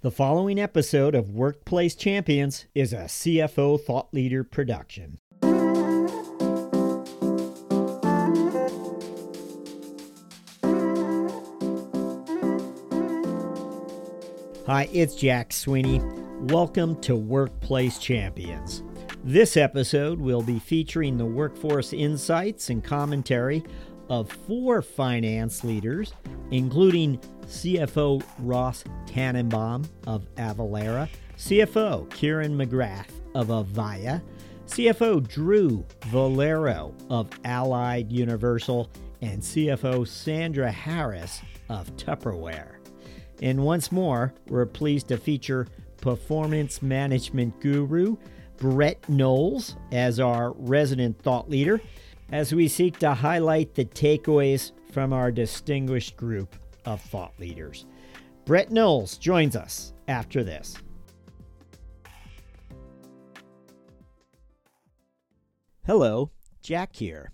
The following episode of Workplace Champions is a CFO Thought Leader production. Hi, it's Jack Sweeney. Welcome to Workplace Champions. This episode will be featuring the workforce insights and commentary of four finance leaders, including CFO Ross Tennenbaum of Avalara, CFO Kieran McGrath of Avaya, CFO Drew Valero of Allied Universal, and CFO Sandra Harris of Tupperware. And once more, we're pleased to feature performance management guru Brett Knowles as our resident thought leader as we seek to highlight the takeaways from our distinguished group of thought leaders. Brett Knowles joins us after this. Hello, Jack here.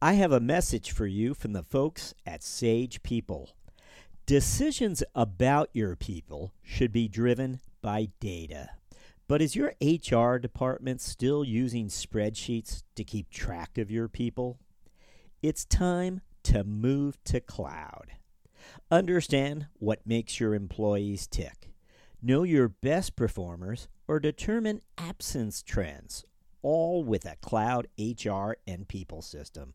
I have a message for you from the folks at Sage People. Decisions about your people should be driven by data. But is your HR department still using spreadsheets to keep track of your people? It's time to move to cloud. Understand what makes your employees tick. Know your best performers or determine absence trends, all with a cloud HR and people system.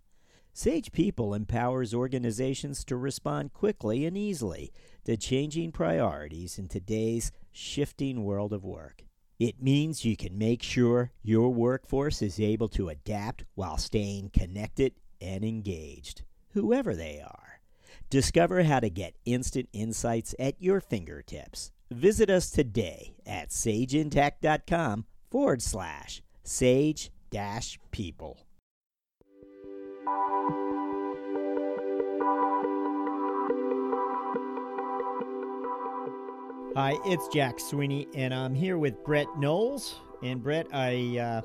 Sage People empowers organizations to respond quickly and easily to changing priorities in today's shifting world of work. It means you can make sure your workforce is able to adapt while staying connected and engaged, whoever they are. Discover how to get instant insights at your fingertips. Visit us today at sageintacct.com forward slash sage dash people. Hi, it's Jack Sweeney, and I'm here with Brett Knowles. And Brett, I uh,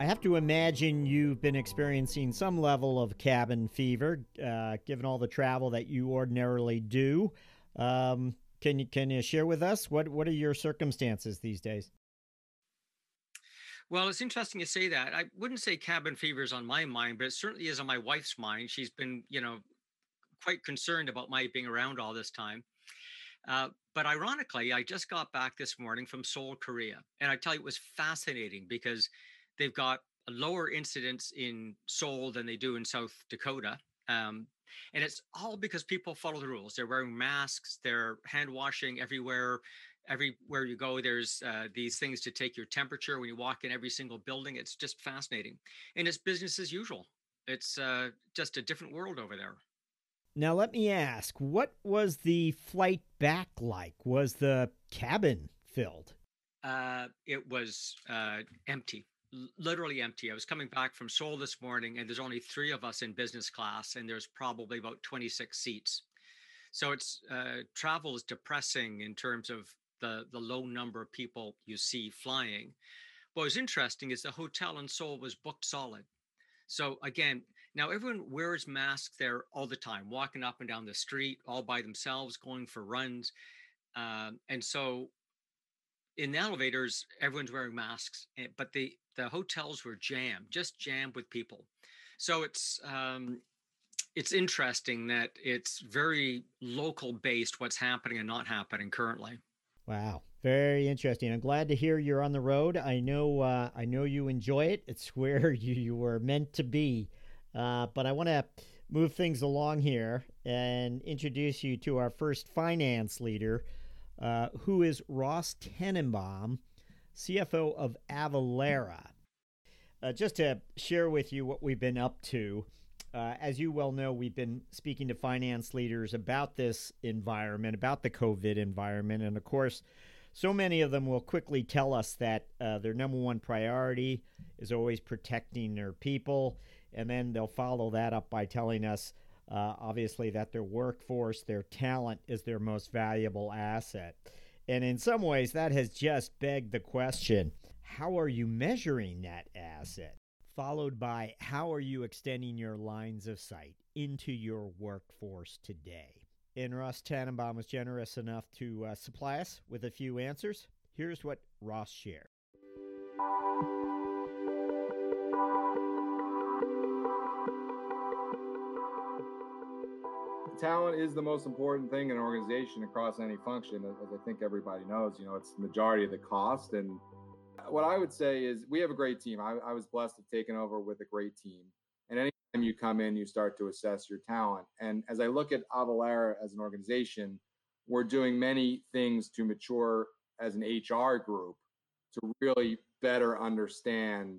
I have to imagine you've been experiencing some level of cabin fever, uh, given all the travel that you ordinarily do. Um, can you can you share with us what what are your circumstances these days? Well, it's interesting to say that. I wouldn't say cabin fever is on my mind, but it certainly is on my wife's mind. She's been, you know, quite concerned about my being around all this time. Uh, but ironically, I just got back this morning from Seoul, Korea. And I tell you, it was fascinating because they've got a lower incidence in Seoul than they do in South Dakota. Um, and it's all because people follow the rules. They're wearing masks, they're hand washing everywhere. Everywhere you go, there's uh, these things to take your temperature when you walk in every single building. It's just fascinating. And it's business as usual. It's uh, just a different world over there. Now, let me ask what was the flight back like? Was the cabin filled? Uh, it was uh, empty, literally empty. I was coming back from Seoul this morning, and there's only three of us in business class, and there's probably about 26 seats. So it's uh, travel is depressing in terms of the the low number of people you see flying. What was interesting is the hotel in Seoul was booked solid. So again, now everyone wears masks there all the time, walking up and down the street all by themselves, going for runs. Um, and so in the elevators, everyone's wearing masks, eh, but the the hotels were jammed, just jammed with people. So it's um, it's interesting that it's very local based what's happening and not happening currently. Wow, very interesting. I'm glad to hear you're on the road. I know uh, I know you enjoy it. It's where you, you were meant to be. Uh, but I want to move things along here and introduce you to our first finance leader, uh, who is Ross Tennenbaum, CFO of Avalara. Uh, just to share with you what we've been up to. Uh, as you well know, we've been speaking to finance leaders about this environment, about the COVID environment. And of course, so many of them will quickly tell us that uh, their number one priority is always protecting their people and then they'll follow that up by telling us, uh, obviously, that their workforce, their talent is their most valuable asset. And in some ways, that has just begged the question how are you measuring that asset? Followed by how are you extending your lines of sight into your workforce today? and Ross Tennenbaum was generous enough to uh, supply us with a few answers. Here's what Ross shared. talent is the most important thing in an organization across any function, as I think everybody knows. You know, it's the majority of the cost. And what I would say is we have a great team. I, I was blessed to have taken over with a great team. And anytime you come in, you start to assess your talent. And as I look at Avalara as an organization, we're doing many things to mature as an HR group to really better understand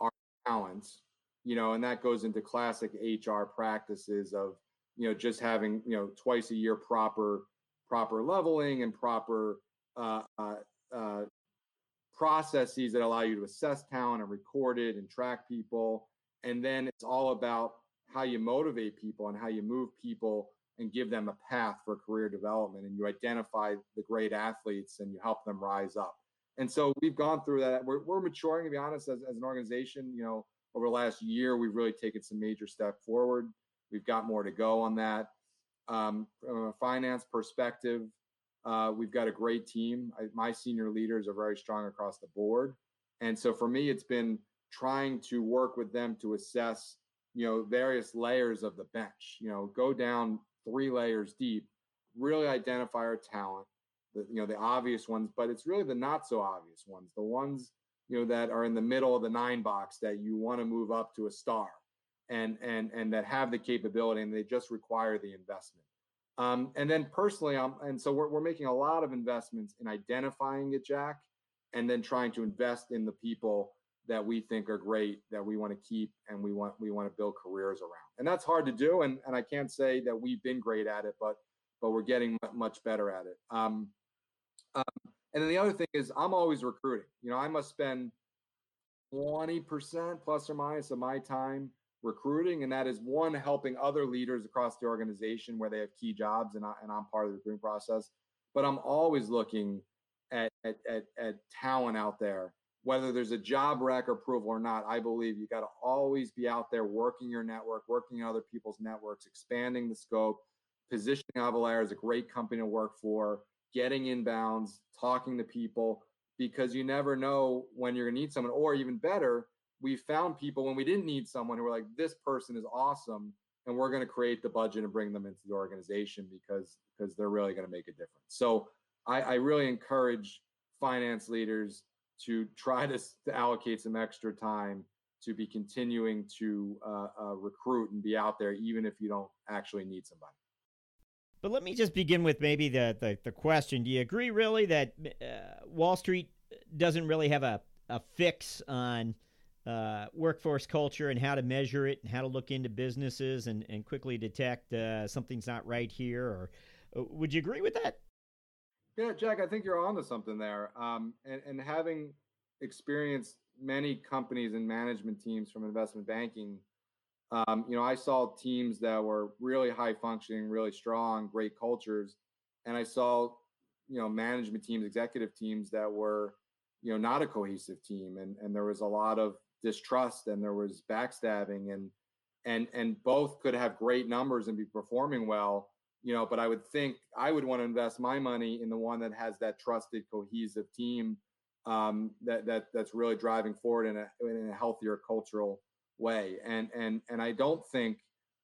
our talents, you know, and that goes into classic HR practices of you know just having you know twice a year proper proper leveling and proper uh, uh, uh, processes that allow you to assess talent and record it and track people. And then it's all about how you motivate people and how you move people and give them a path for career development. And you identify the great athletes and you help them rise up. And so we've gone through that. We're, we're maturing to be honest as, as an organization. You know over the last year we've really taken some major step forward. We've got more to go on that. Um, from a finance perspective, uh, we've got a great team. I, my senior leaders are very strong across the board, and so for me, it's been trying to work with them to assess, you know, various layers of the bench. You know, go down three layers deep, really identify our talent. The, you know, the obvious ones, but it's really the not so obvious ones, the ones you know that are in the middle of the nine box that you want to move up to a star and and and that have the capability and they just require the investment um, and then personally I'm, and so we're, we're making a lot of investments in identifying it jack and then trying to invest in the people that we think are great that we want to keep and we want we want to build careers around. And that's hard to do and, and i can't say that we've been great at it but but we're getting much better at it. Um, um, and then the other thing is i'm always recruiting. You know i must spend 20% plus or minus of my time recruiting, and that is one helping other leaders across the organization where they have key jobs, and, I, and I'm part of the recruiting process. But I'm always looking at, at, at, at talent out there, whether there's a job rec approval or not. I believe you got to always be out there working your network, working other people's networks, expanding the scope, positioning Avalara as a great company to work for, getting inbounds, talking to people, because you never know when you're going to need someone, or even better we found people when we didn't need someone who were like, this person is awesome, and we're going to create the budget and bring them into the organization because because they're really going to make a difference. So I, I really encourage finance leaders to try to, to, allocate some extra time to be continuing to uh, uh, recruit and be out there, even if you don't actually need somebody. But let me just begin with maybe the, the, the question. Do you agree really that uh, Wall Street doesn't really have a, a fix on uh, workforce culture and how to measure it and how to look into businesses and, and quickly detect uh, something's not right here or uh, would you agree with that? Yeah jack i think you're onto something there. Um, and, and having experienced many companies and management teams from investment banking um, you know i saw teams that were really high functioning really strong great cultures. And i saw you know management teams executive teams that were you know not a cohesive team. And and there was a lot of distrust and there was backstabbing and and and both could have great numbers and be performing well you know but i would think i would want to invest my money in the one that has that trusted cohesive team um, that that that's really driving forward in a in a healthier cultural way. And and and i don't think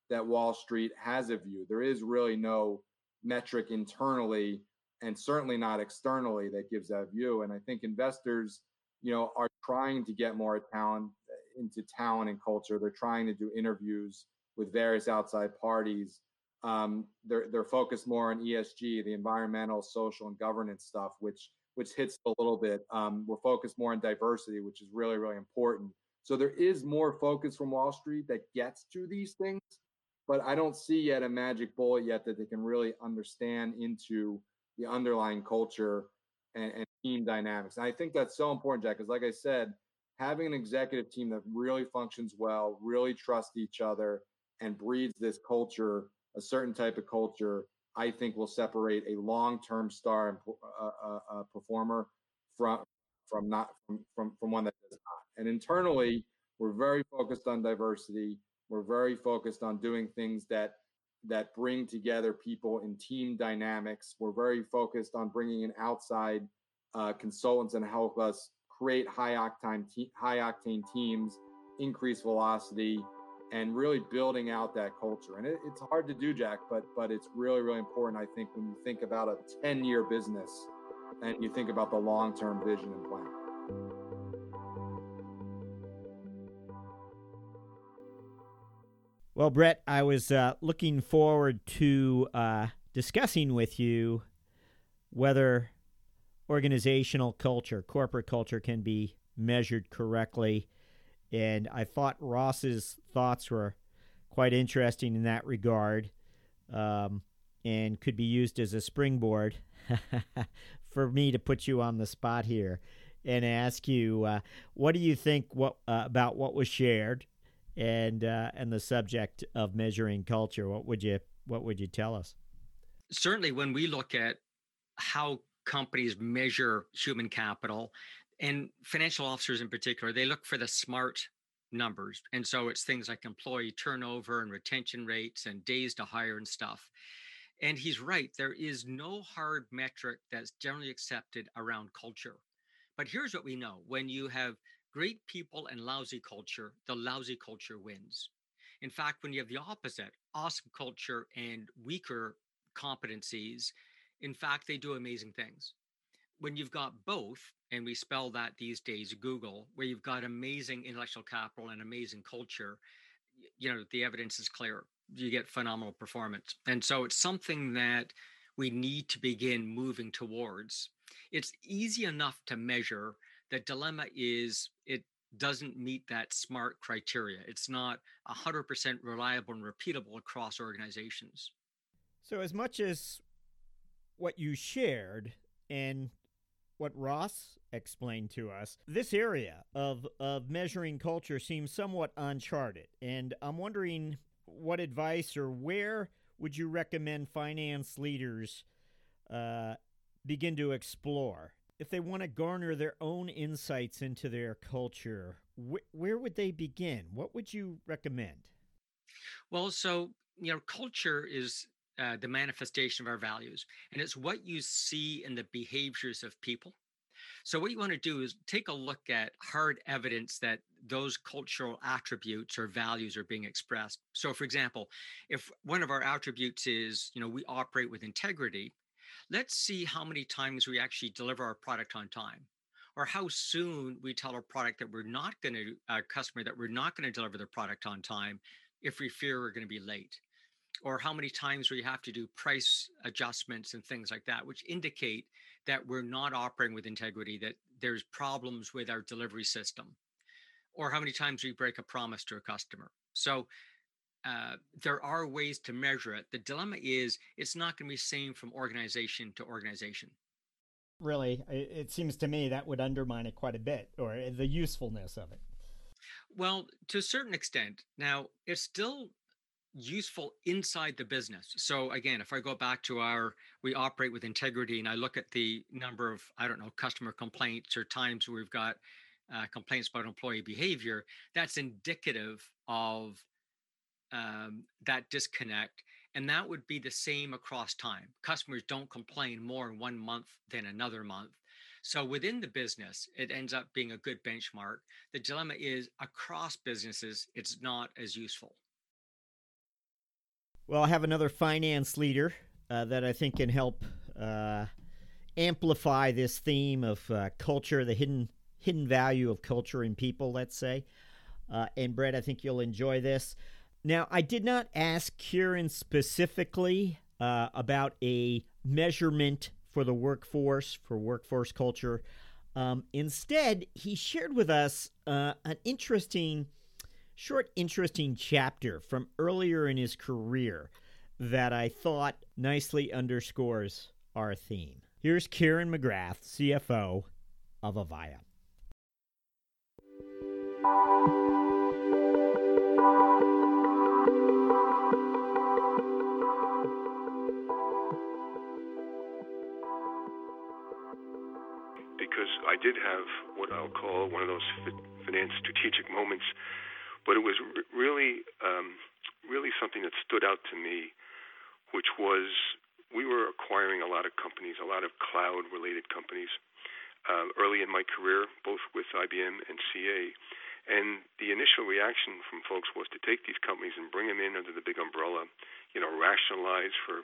that wall street has a view. There is really no metric internally and certainly not externally that gives that view. And i think investors you know, are trying to get more talent into talent and culture. They're trying to do interviews with various outside parties. Um, they're they're focused more on ESG, the environmental, social, and governance stuff, which which hits a little bit. Um, we're focused more on diversity, which is really really important. So there is more focus from Wall Street that gets to these things, but I don't see yet a magic bullet yet that they can really understand into the underlying culture and, and team dynamics. And I think that's so important, Jack, because like I said, having an executive team that really functions well, really trusts each other, and breeds this culture, a certain type of culture, I think will separate a long-term star and uh, uh, uh, performer from from not from, from from one that does not. And internally, we're very focused on diversity. We're very focused on doing things that that bring together people in team dynamics. We're very focused on bringing in outside uh, consultants and help us create high octane te- high octane teams, increase velocity, and really building out that culture. And it, it's hard to do, Jack, but but it's really really important. I think when you think about a ten year business and you think about the long term vision and plan. Well, Brett, I was uh, looking forward to uh, discussing with you whether organizational culture, corporate culture, can be measured correctly. And I thought Ross's thoughts were quite interesting in that regard um, and could be used as a springboard for me to put you on the spot here and ask you uh, what do you think what, uh, about what was shared and uh, and the subject of measuring culture what would you what would you tell us certainly when we look at how companies measure human capital and financial officers in particular they look for the smart numbers. And so it's things like employee turnover and retention rates and days to hire and stuff. And he's right there is no hard metric that's generally accepted around culture. But here's what we know when you have great people and lousy culture the lousy culture wins. In fact when you have the opposite awesome culture and weaker competencies in fact, they do amazing things. When you've got both, and we spell that these days Google, where you've got amazing intellectual capital and amazing culture, you know, the evidence is clear. You get phenomenal performance. And so it's something that we need to begin moving towards. It's easy enough to measure. The dilemma is it doesn't meet that SMART criteria. It's not 100% reliable and repeatable across organizations. So, as much as what you shared and what Ross explained to us, this area of, of measuring culture seems somewhat uncharted. And I'm wondering what advice or where would you recommend finance leaders uh, begin to explore? If they want to garner their own insights into their culture, wh- where would they begin? What would you recommend? Well, so, you know, culture is uh, the manifestation of our values. And it's what you see in the behaviors of people. So, what you want to do is take a look at hard evidence that those cultural attributes or values are being expressed. So, for example, if one of our attributes is, you know, we operate with integrity, let's see how many times we actually deliver our product on time or how soon we tell our product that we're not going to, a customer that we're not going to deliver the product on time if we fear we're going to be late or how many times we have to do price adjustments and things like that, which indicate that we're not operating with integrity, that there's problems with our delivery system, or how many times we break a promise to a customer. So uh, there are ways to measure it. The dilemma is it's not going to be same from organization to organization. Really, it seems to me that would undermine it quite a bit, or the usefulness of it. Well, to a certain extent. Now, it's still useful inside the business. So again, if I go back to our we operate with integrity and I look at the number of I don't know customer complaints or times we've got uh, complaints about employee behavior, that's indicative of um, that disconnect. And that would be the same across time. Customers don't complain more in one month than another month. So within the business, it ends up being a good benchmark. The dilemma is across businesses, it's not as useful. Well, I have another finance leader uh, that I think can help uh, amplify this theme of uh, culture, the hidden hidden value of culture in people. Let's say, uh, and Brett, I think you'll enjoy this. Now, I did not ask Kieran specifically uh, about a measurement for the workforce for workforce culture. Um, instead, he shared with us uh, an interesting short, interesting chapter from earlier in his career that I thought nicely underscores our theme. Here's Kieran McGrath, CFO of Avaya. Because I did have what I'll call one of those finance strategic moments but it was re- really, um, really something that stood out to me which was we were acquiring a lot of companies, a lot of cloud related companies. Uh, early in my career, both with IBM and CA, and the initial reaction from folks was to take these companies and bring them in under the big umbrella, you know, rationalize for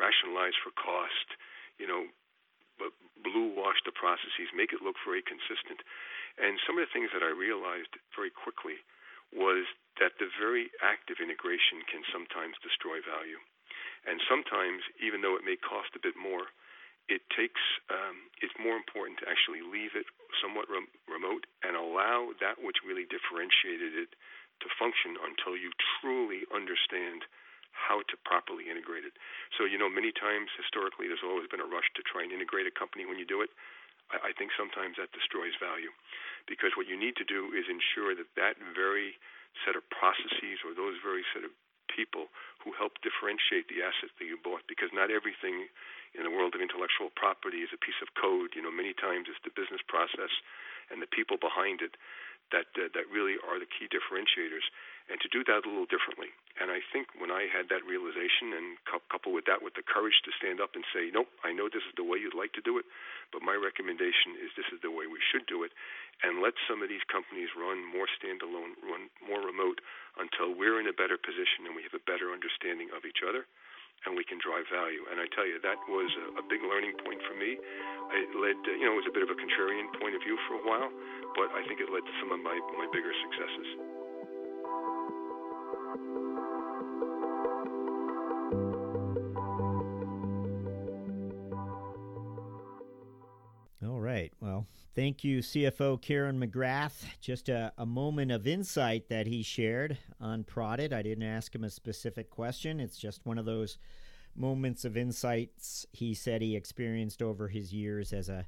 rationalize for cost, you know, blue wash the processes, make it look very consistent. And some of the things that I realized very quickly was that the very act of integration can sometimes destroy value. And sometimes, even though it may cost a bit more, it takes um, it's more important to actually leave it somewhat rem- remote and allow that which really differentiated it to function until you truly understand how to properly integrate it. So, you know, many times historically, there's always been a rush to try and integrate a company when you do it. Think sometimes that destroys value because what you need to do is ensure that that very set of processes or those very set of people who help differentiate the assets that you bought because not everything in the world of intellectual property is a piece of code. You know, many times it's the business process and the people behind it that uh, that really are the key differentiators, and to do that a little differently. And I think when I had that realization, and couple with that with the courage to stand up and say, nope, I know this is the way you'd like to do it, but my recommendation is this is the way we should do it, and let some of these companies run more standalone, run more remote until we're in a better position and we have a better understanding of each other and we can drive value. And I tell you, that was a, a big learning point for me. It led, to, you know, it was a bit of a contrarian point of view for a while, but I think it led to some of my, my bigger successes. Thank you, CFO Kieran McGrath. Just a, a moment of insight that he shared on Prodded. I didn't ask him a specific question. It's just one of those moments of insights he said he experienced over his years as a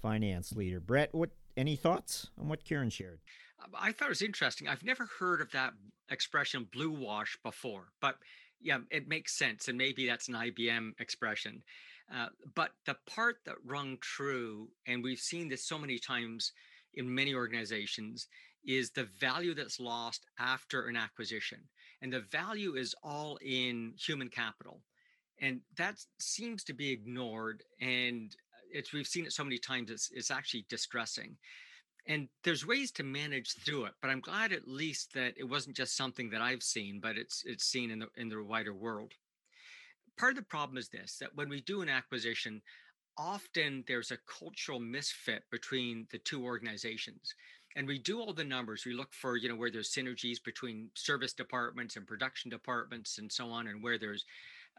finance leader. Brett, what any thoughts on what Kieran shared? Um, I thought it was interesting. I've never heard of that expression blue wash before, but yeah, it makes sense. And maybe that's an IBM expression. Uh, but the part that rung true, and we've seen this so many times in many organizations, is the value that's lost after an acquisition. And the value is all in human capital and that seems to be ignored and uh, it's we've seen it so many times it's it's actually distressing and there's ways to manage through it but i'm glad at least that it wasn't just something that i've seen but it's it's seen in the in the wider world part of the problem is this that when we do an acquisition often there's a cultural misfit between the two organizations and we do all the numbers we look for you know where there's synergies between service departments and production departments and so on and where there's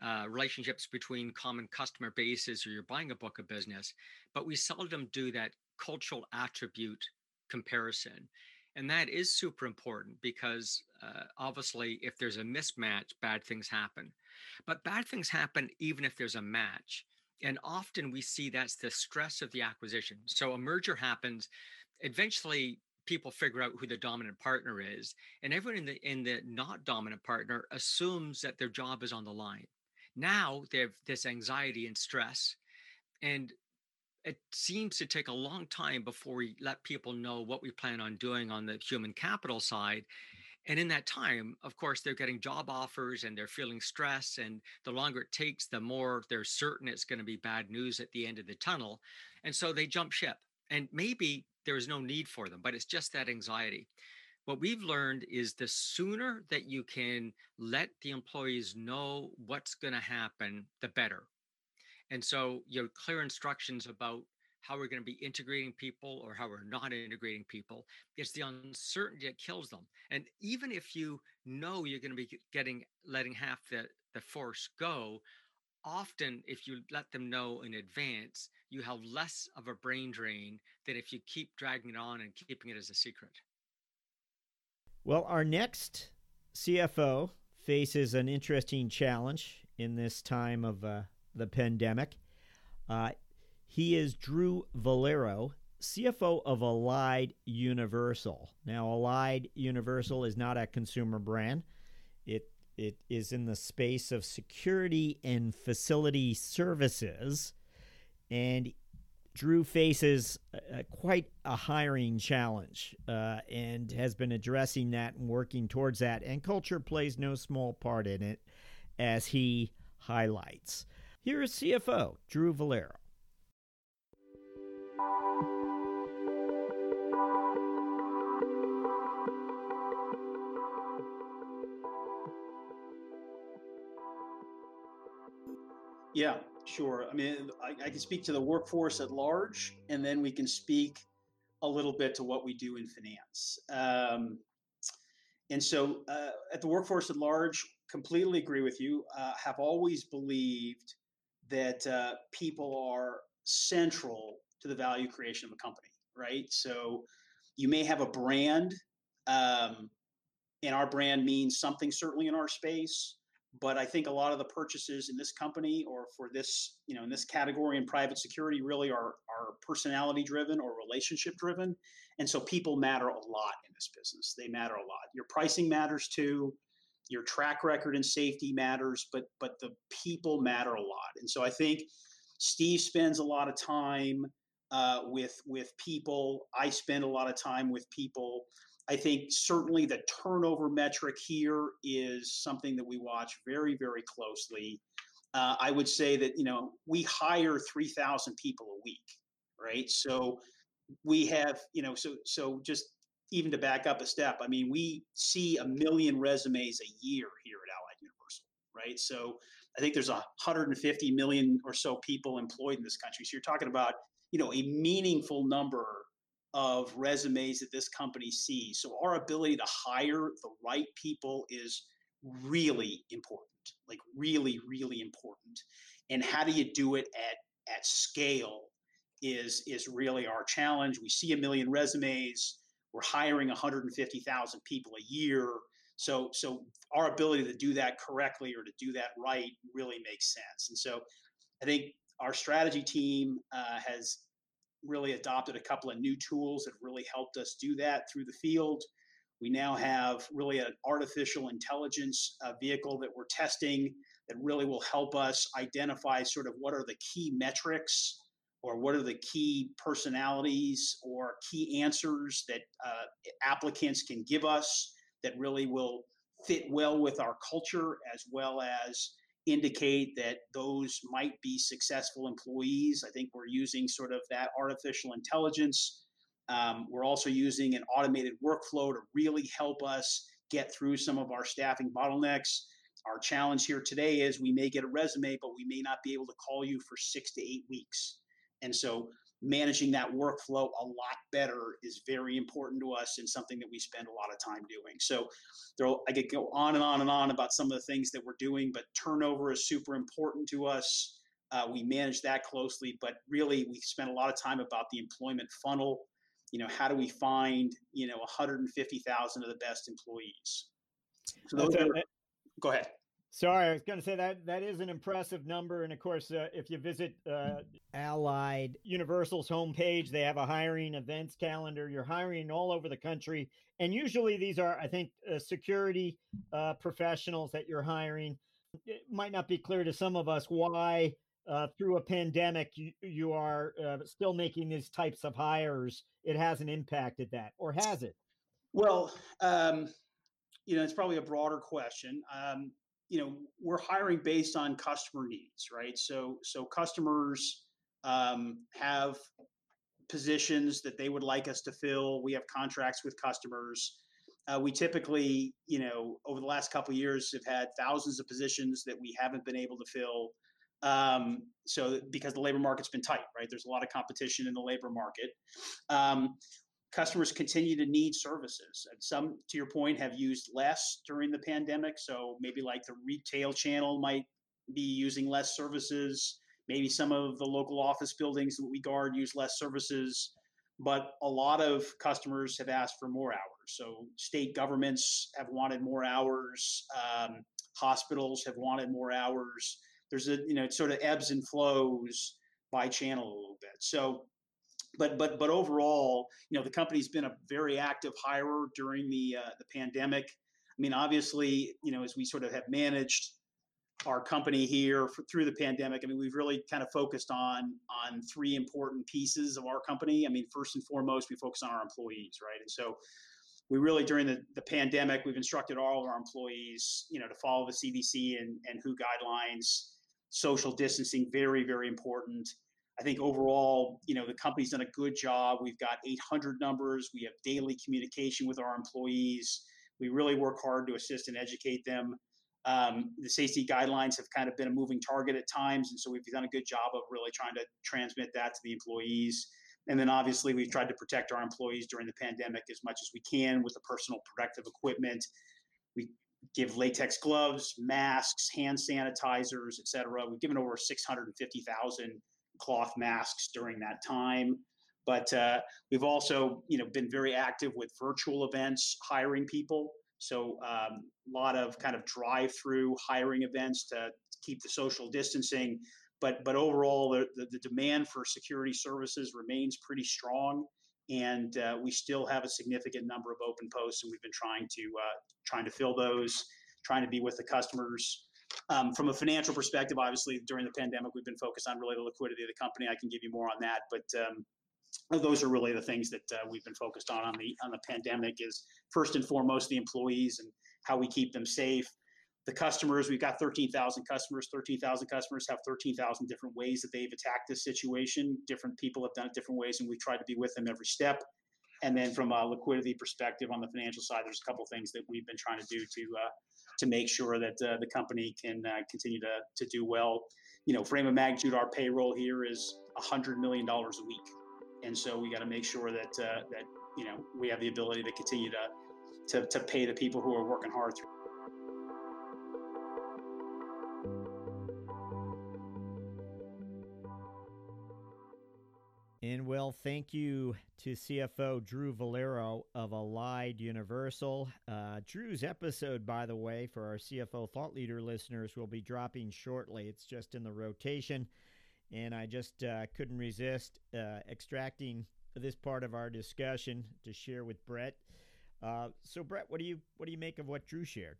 uh, relationships between common customer bases or you're buying a book of business, but we seldom do that cultural attribute comparison. And that is super important because uh, obviously, if there's a mismatch, bad things happen. But bad things happen even if there's a match. And often we see that's the stress of the acquisition. So a merger happens, eventually people figure out who the dominant partner is and everyone in the in the not dominant partner assumes that their job is on the line now they have this anxiety and stress. And it seems to take a long time before we let people know what we plan on doing on the human capital side. And in that time, of course, they're getting job offers and they're feeling stress. And the longer it takes, the more they're certain it's going to be bad news at the end of the tunnel. And so they jump ship. And maybe there is no need for them, but it's just that anxiety what we've learned is the sooner that you can let the employees know what's going to happen, the better. And so, you know, clear instructions about how we're going to be integrating people or how we're not integrating people. It's the uncertainty that kills them. And even if you know you're going to be getting letting half the, the force go, often if you let them know in advance, you have less of a brain drain than if you keep dragging it on and keeping it as a secret. Well, our next CFO faces an interesting challenge in this time of uh, the pandemic. Uh, he is Drew Valero, CFO of Allied Universal. Now, Allied Universal is not a consumer brand. It it is in the space of security and facility services, and Drew faces quite a hiring challenge uh, and has been addressing that and working towards that. And culture plays no small part in it as he highlights. Here is CFO Drew Valero. Yeah, sure. I mean, I, I, can speak to the workforce at large, and then we can speak a little bit to what we do in finance. Um, and so, uh, at the workforce at large, completely agree with you. Uh, have always believed that uh, people are central to the value creation of a company, right? So, you may have a brand, um, and our brand means something certainly in our space but I think a lot of the purchases in this company or for this, you know, in this category in private security really are are personality driven or relationship driven. And so people matter a lot in this business. They matter a lot. Your pricing matters too. Your track record and safety matters, but but the people matter a lot. And so I think Steve spends a lot of time uh, with with people. I spend a lot of time with people. I think certainly the turnover metric here is something that we watch very, very closely. Uh, I would say that you know we hire three thousand people a week, right? So we have you know so so just even to back up a step, I mean we see a million resumes a year here at Allied Universal, right? So I think there's 150 million or so people employed in this country. So you're talking about you know a meaningful number of resumes that this company sees. So our ability to hire the right people is really important, like really, really important. And how do you do it at at scale is is really our challenge. We see a million resumes. We're hiring 150,000 people a year. So so our ability to do that correctly or to do that right really makes sense. And so I think our strategy team uh, has really adopted a couple of new tools that really helped us do that through the field. We now have really an artificial intelligence uh, vehicle that we're testing that really will help us identify sort of what are the key metrics or what are the key personalities or key answers that uh, applicants can give us that really will fit well with our culture as well as indicate that those might be successful employees. I think we're using sort of that artificial intelligence. Um, we're also using an automated workflow to really help us get through some of our staffing bottlenecks. Our challenge here today is we may get a resume, but we may not be able to call you for six to eight weeks. And so managing that workflow a lot better is very important to us and something that we spend a lot of time doing. So there, I could go on and on and on about some of the things that we're doing, but turnover is super important to us. Uh, we manage that closely, but really we spend a lot of time about the employment funnel. You know, how do we find you know 150,000 of the best employees? So those are, go ahead. Sorry, I was going to say that that is an impressive number, and of course, uh, if you visit uh, Allied Universal's homepage, they have a hiring events calendar. You're hiring all over the country, and usually these are, I think, uh, security uh, professionals that you're hiring. It might not be clear to some of us why, uh, through a pandemic, you, you are uh, still making these types of hires. It hasn't impacted that, or has it? Well, um, you know, it's probably a broader question. Um, you know we're hiring based on customer needs right? So so customers um, have positions that they would like us to fill. We have contracts with customers. Uh, we typically you know over the last couple years have had thousands of positions that we haven't been able to fill um, so because the labor market's been tight right? There's a lot of competition in the labor market. Um, customers continue to need services. And some, to your point, have used less during the pandemic. So maybe like the retail channel might be using less services. Maybe some of the local office buildings that we guard use less services. But a lot of customers have asked for more hours. So state governments have wanted more hours. Um, hospitals have wanted more hours. There's a you know it sort of ebbs and flows by channel a little bit. So but but but overall, you know, the company's been a very active hirer during the uh, the pandemic. I mean, obviously, you know, as we sort of have managed our company here for, through the pandemic, I mean, we've really kind of focused on on three important pieces of our company. I mean, first and foremost, we focus on our employees, right? And so, we really during the, the pandemic we've instructed all of our employees you know to follow the cdc and, and who guidelines social distancing very very important i think overall you know the company's done a good job. We've got 800 numbers. We have daily communication with our employees. We really work hard to assist and educate them. Um, the safety guidelines have kind of been a moving target at times and so we've done a good job of really trying to transmit that to the employees. And then obviously we've tried to protect our employees during the pandemic as much as we can with the personal protective equipment. We give latex gloves, masks, hand sanitizers, etc. We've given over 650,000 cloth masks during that time. But uh, we've also, you know, been very active with virtual events, hiring people. So um, a lot of kind of drive-through hiring events to keep the social distancing, but but overall, the, the, the demand for security services remains pretty strong, and uh, we still have a significant number of open posts, and we've been trying to uh, trying to fill those, trying to be with the customers. Um, from a financial perspective, obviously during the pandemic, we've been focused on really the liquidity of the company. I can give you more on that, but um, those are really the things that uh, we've been focused on on the on the pandemic. Is first and foremost the employees and how we keep them safe the customers we've got 13,000 customers 13,000 customers have 13,000 different ways that they've attacked this situation different people have done it different ways and we've tried to be with them every step and then from a liquidity perspective on the financial side there's a couple things that we've been trying to do to uh, to make sure that uh, the company can uh, continue to, to do well. You know frame of magnitude our payroll here is $100 million a week. And so we got to make sure that uh, that you know we have the ability to continue to to, to pay the people who are working hard through And well, thank you to CFO Drew Valero of Allied Universal. Uh, Drew's episode, by the way, for our CFO Thought Leader listeners, will be dropping shortly. It's just in the rotation, and I just uh, couldn't resist uh, extracting this part of our discussion to share with Brett. Uh, so, Brett, what do you what do you make of what Drew shared?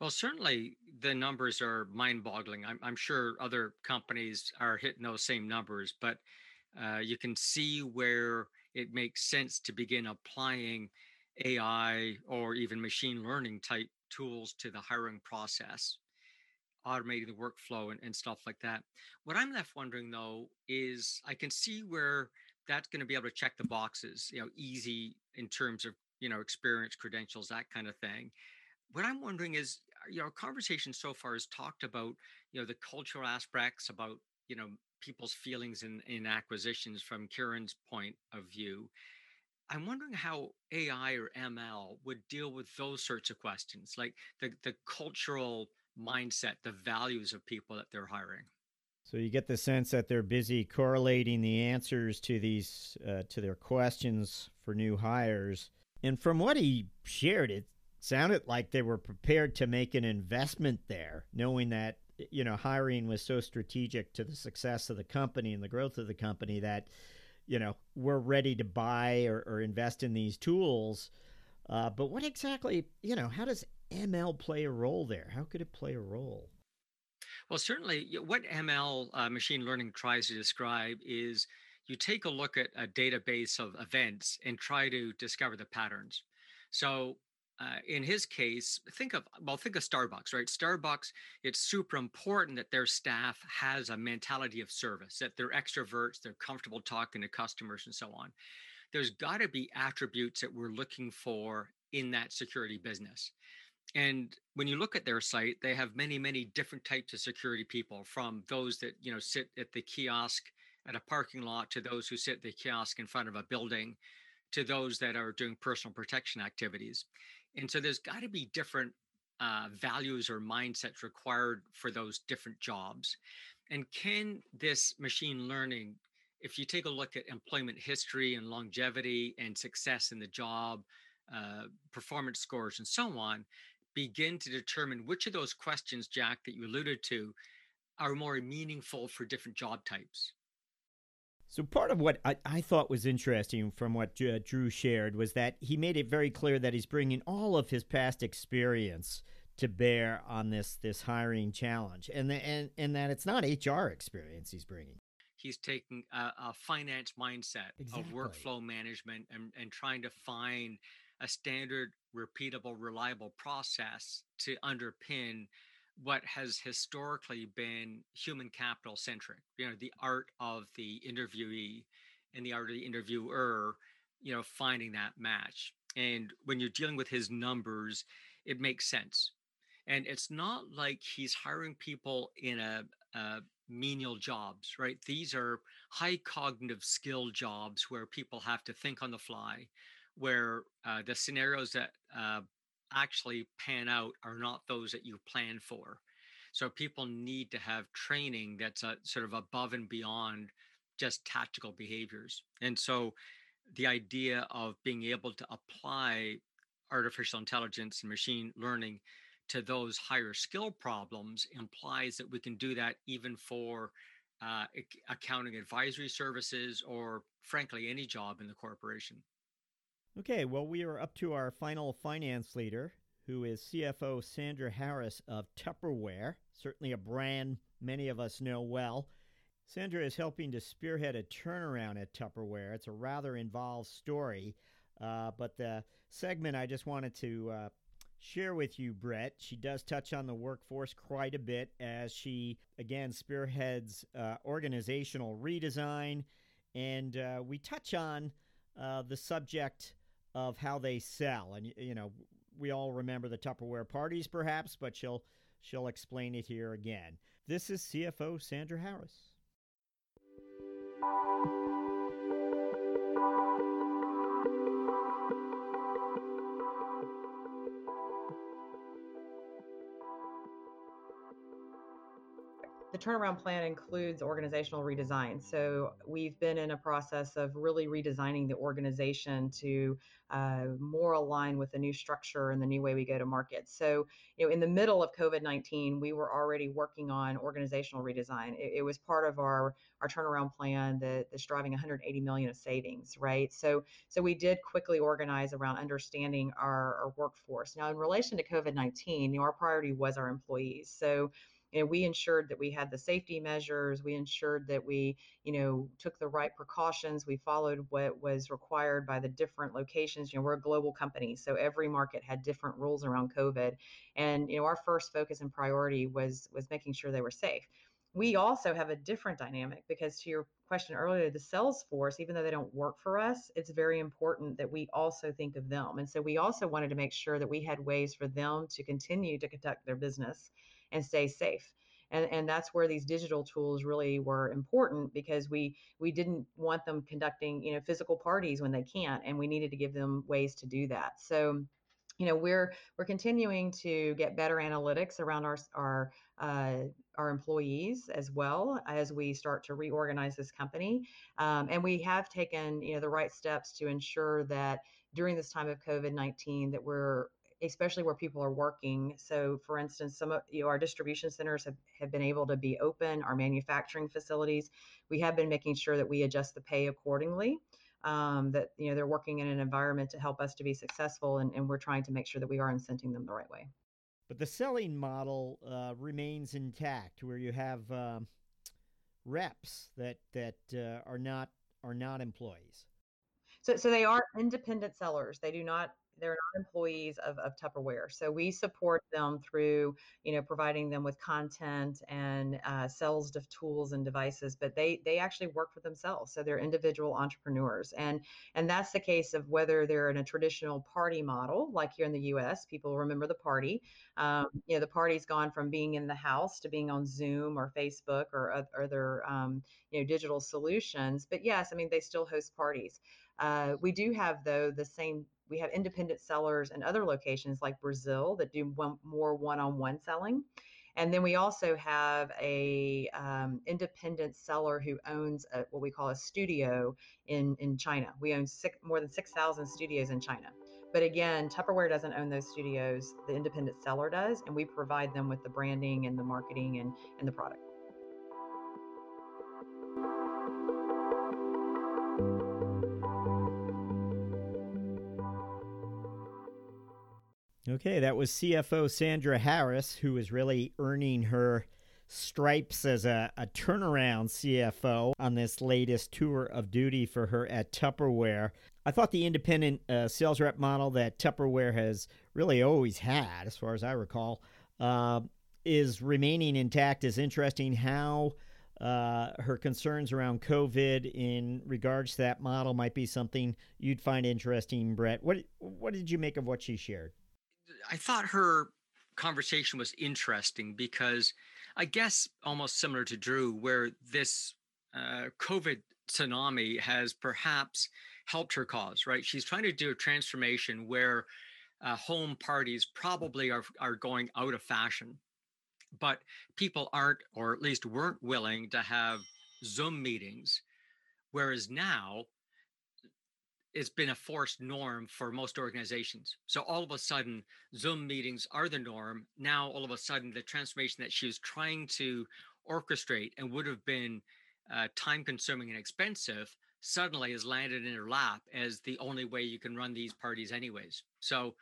Well, certainly the numbers are mind-boggling. I'm, I'm sure other companies are hitting those same numbers, but uh, you can see where it makes sense to begin applying AI or even machine learning type tools to the hiring process, automating the workflow and, and stuff like that. What I'm left wondering though is I can see where that's going to be able to check the boxes, you know, easy in terms of, you know, experience, credentials, that kind of thing. What I'm wondering is, you know, our conversation so far has talked about, you know, the cultural aspects about, you know, people's feelings in, in acquisitions from Kieran's point of view. I'm wondering how AI or ML would deal with those sorts of questions, like the, the cultural mindset, the values of people that they're hiring. So you get the sense that they're busy correlating the answers to these uh, to their questions for new hires. And from what he shared, it sounded like they were prepared to make an investment there, knowing that you know, hiring was so strategic to the success of the company and the growth of the company that, you know, we're ready to buy or, or invest in these tools. Uh, but what exactly, you know, how does ML play a role there? How could it play a role? Well, certainly, what ML uh, machine learning tries to describe is you take a look at a database of events and try to discover the patterns. So uh, in his case, think of well, think of Starbucks, right? Starbucks, it's super important that their staff has a mentality of service, that they're extroverts, they're comfortable talking to customers, and so on. There's got to be attributes that we're looking for in that security business. And when you look at their site, they have many, many different types of security people, from those that you know sit at the kiosk at a parking lot to those who sit at the kiosk in front of a building to those that are doing personal protection activities and so there's got to be different uh, values or mindsets required for those different jobs. And can this machine learning, if you take a look at employment history and longevity and success in the job, uh, performance scores, and so on, begin to determine which of those questions, Jack, that you alluded to, are more meaningful for different job types? So, part of what I, I, thought was interesting from what uh, Drew shared was that he made it very clear that he's bringing all of his past experience to bear on this this hiring challenge, and the, and and that it's not HR experience he's bringing. He's taking a, a finance mindset exactly. of workflow management and, and trying to find a standard, repeatable, reliable process to underpin what has historically been human capital centric. You know, the art of the interviewee and the art of the interviewer, you know, finding that match. And when you're dealing with his numbers, it makes sense. And it's not like he's hiring people in a, a menial jobs, right? These are high cognitive skill jobs where people have to think on the fly, where uh, the scenarios that uh, actually pan out are not those that you plan for. So people need to have training that's a, sort of above and beyond just tactical behaviors. And so the idea of being able to apply artificial intelligence and machine learning to those higher skill problems implies that we can do that even for uh, accounting advisory services or, frankly, any job in the corporation. Okay, well, we are up to our final finance leader, who is CFO Sandra Harris of Tupperware, certainly a brand many of us know well. Sandra is helping to spearhead a turnaround at Tupperware. It's a rather involved story, uh, but the segment I just wanted to uh, share with you, Brett. She does touch on the workforce quite a bit as she, again, spearheads uh, organizational redesign. And uh, we touch on uh, the subject of how they sell. And, you know, we all remember the Tupperware parties, perhaps, but she'll, she'll explain it here again. This is CFO Sandra Harris. Turnaround plan includes organizational redesign. So we've been in a process of really redesigning the organization to uh, more align with the new structure and the new way we go to market. So, you know, in the middle of COVID 19, we were already working on organizational redesign. It, it was part of our our turnaround plan that, that's driving 180 million of savings, right? So, so we did quickly organize around understanding our, our workforce. Now, in relation to COVID 19, you know, our priority was our employees. So you know, we ensured that we had the safety measures. We ensured that we, you know, took the right precautions. We followed what was required by the different locations. You know, we're a global company, so every market had different rules around COVID. And you know, our first focus and priority was was making sure they were safe. We also have a different dynamic because to your question earlier, the sales force, even though they don't work for us, it's very important that we also think of them. And so we also wanted to make sure that we had ways for them to continue to conduct their business and stay safe. And, and that's where these digital tools really were important because we we didn't want them conducting you know physical parties when they can't and we needed to give them ways to do that so you know we're we're continuing to get better analytics around our our uh, our employees as well as we start to reorganize this company um, and we have taken you know the right steps to ensure that during this time of covid-19 that we're especially where people are working. So, for instance, some of you know, our distribution centers have, have been able to be open, our manufacturing facilities. We have been making sure that we adjust the pay accordingly. Um, that you know they're working in an environment to help us to be successful, and, and we're trying to make sure that we are incenting them the right way. But the selling model uh, remains intact, where you have um, reps that that uh, are not are not employees. So, so they are independent sellers. They do not they're not employees of, of Tupperware. So we support them through, you know, providing them with content and uh, sales of tools and devices, but they they actually work for themselves. So they're individual entrepreneurs. And and that's the case of whether they're in a traditional party model, like here in the US, people remember the party. Um, you know, the party's gone from being in the house to being on Zoom or Facebook or other, um, you know, digital solutions. But yes, I mean, they still host parties. Uh, we do have, though, the same we have independent sellers in other locations like Brazil that do one, more one-on-one selling. And then we also have a um, independent seller who owns a, what we call a studio in, in China. We own six, more than 6,000 studios in China. But again, Tupperware doesn't own those studios. The independent seller does, and we provide them with the branding and the marketing and, and the product. Okay, that was CFO Sandra Harris, who is really earning her stripes as a, a turnaround CFO on this latest tour of duty for her at Tupperware. I thought the independent uh, sales rep model that Tupperware has really always had, as far as I recall, uh, is remaining intact. Is interesting how uh, her concerns around COVID in regards to that model might be something you'd find interesting, Brett. What what did you make of what she shared? I thought her conversation was interesting because I guess almost similar to Drew, where this uh, COVID tsunami has perhaps helped her cause, right? She's trying to do a transformation where uh, home parties probably are, are going out of fashion but people aren't, or at least weren't willing to have Zoom meetings. Whereas now, it's been a forced norm for most organizations. So all of a sudden, Zoom meetings are the norm. Now, all of a sudden, the transformation that she was trying to orchestrate and would have been uh, time consuming and expensive suddenly has landed in her lap as the only way you can run these parties, anyways. So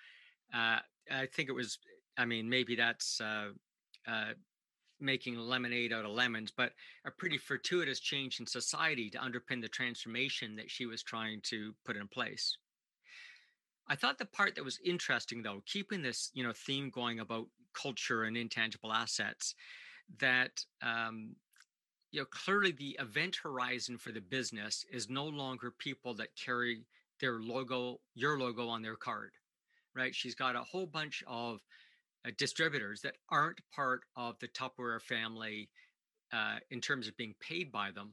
uh, I think it was, I mean, maybe that's uh, uh, making lemonade out of lemons, but a pretty fortuitous change in society to underpin the transformation that she was trying to put in place. I thought the part that was interesting, though, keeping this you know theme going about culture and intangible assets, that um, you know clearly the event horizon for the business is no longer people that carry their logo, your logo on their card, right? She's got a whole bunch of uh, distributors that aren't part of the Tupperware family uh, in terms of being paid by them,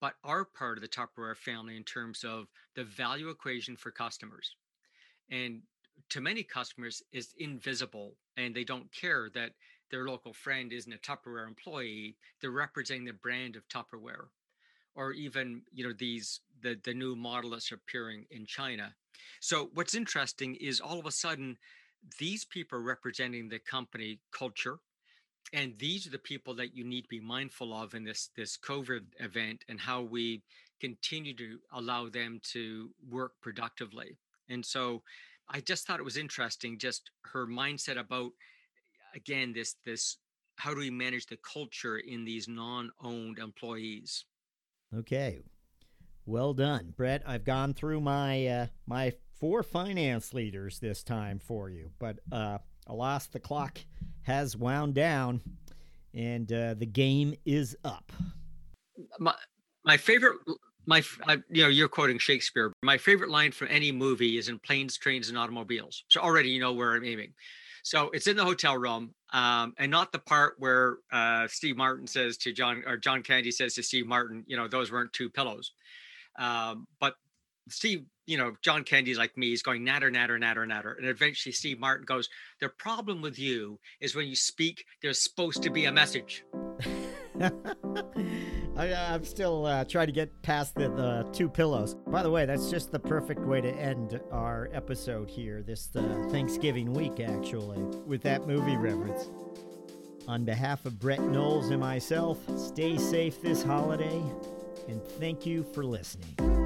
but are part of the Tupperware family in terms of the value equation for customers. And to many customers, is invisible, and they don't care that their local friend isn't a Tupperware employee. They're representing the brand of Tupperware, or even you know these the the new model that's appearing in China. So what's interesting is all of a sudden these people representing the company culture and these are the people that you need to be mindful of in this this covid event and how we continue to allow them to work productively. And so i just thought it was interesting just her mindset about again this this how do we manage the culture in these non-owned employees? Okay. Well done. Brett i've gone through my uh, my four finance leaders this time for you. But uh, alas, the clock has wound down and uh, the game is up. My, my favorite, my uh, you know, you're quoting Shakespeare. My favorite line from any movie is in Planes, Trains, and Automobiles. So already you know where I'm aiming. So it's in the hotel room, um, and not the part where uh, Steve Martin says to John or John Candy says to Steve Martin, you know, those weren't two pillows. Um, but Steve, you know, John Candy's like me, he's going natter, natter, natter, natter. And eventually Steve Martin goes, The problem with you is when you speak, there's supposed to be a message. I, am still uh, trying to get past the, the, two pillows. By the way, that's just the perfect way to end our episode here this uh, Thanksgiving week, actually, with that movie reference. On behalf of Brett Knowles and myself, stay safe this holiday, and thank you for listening.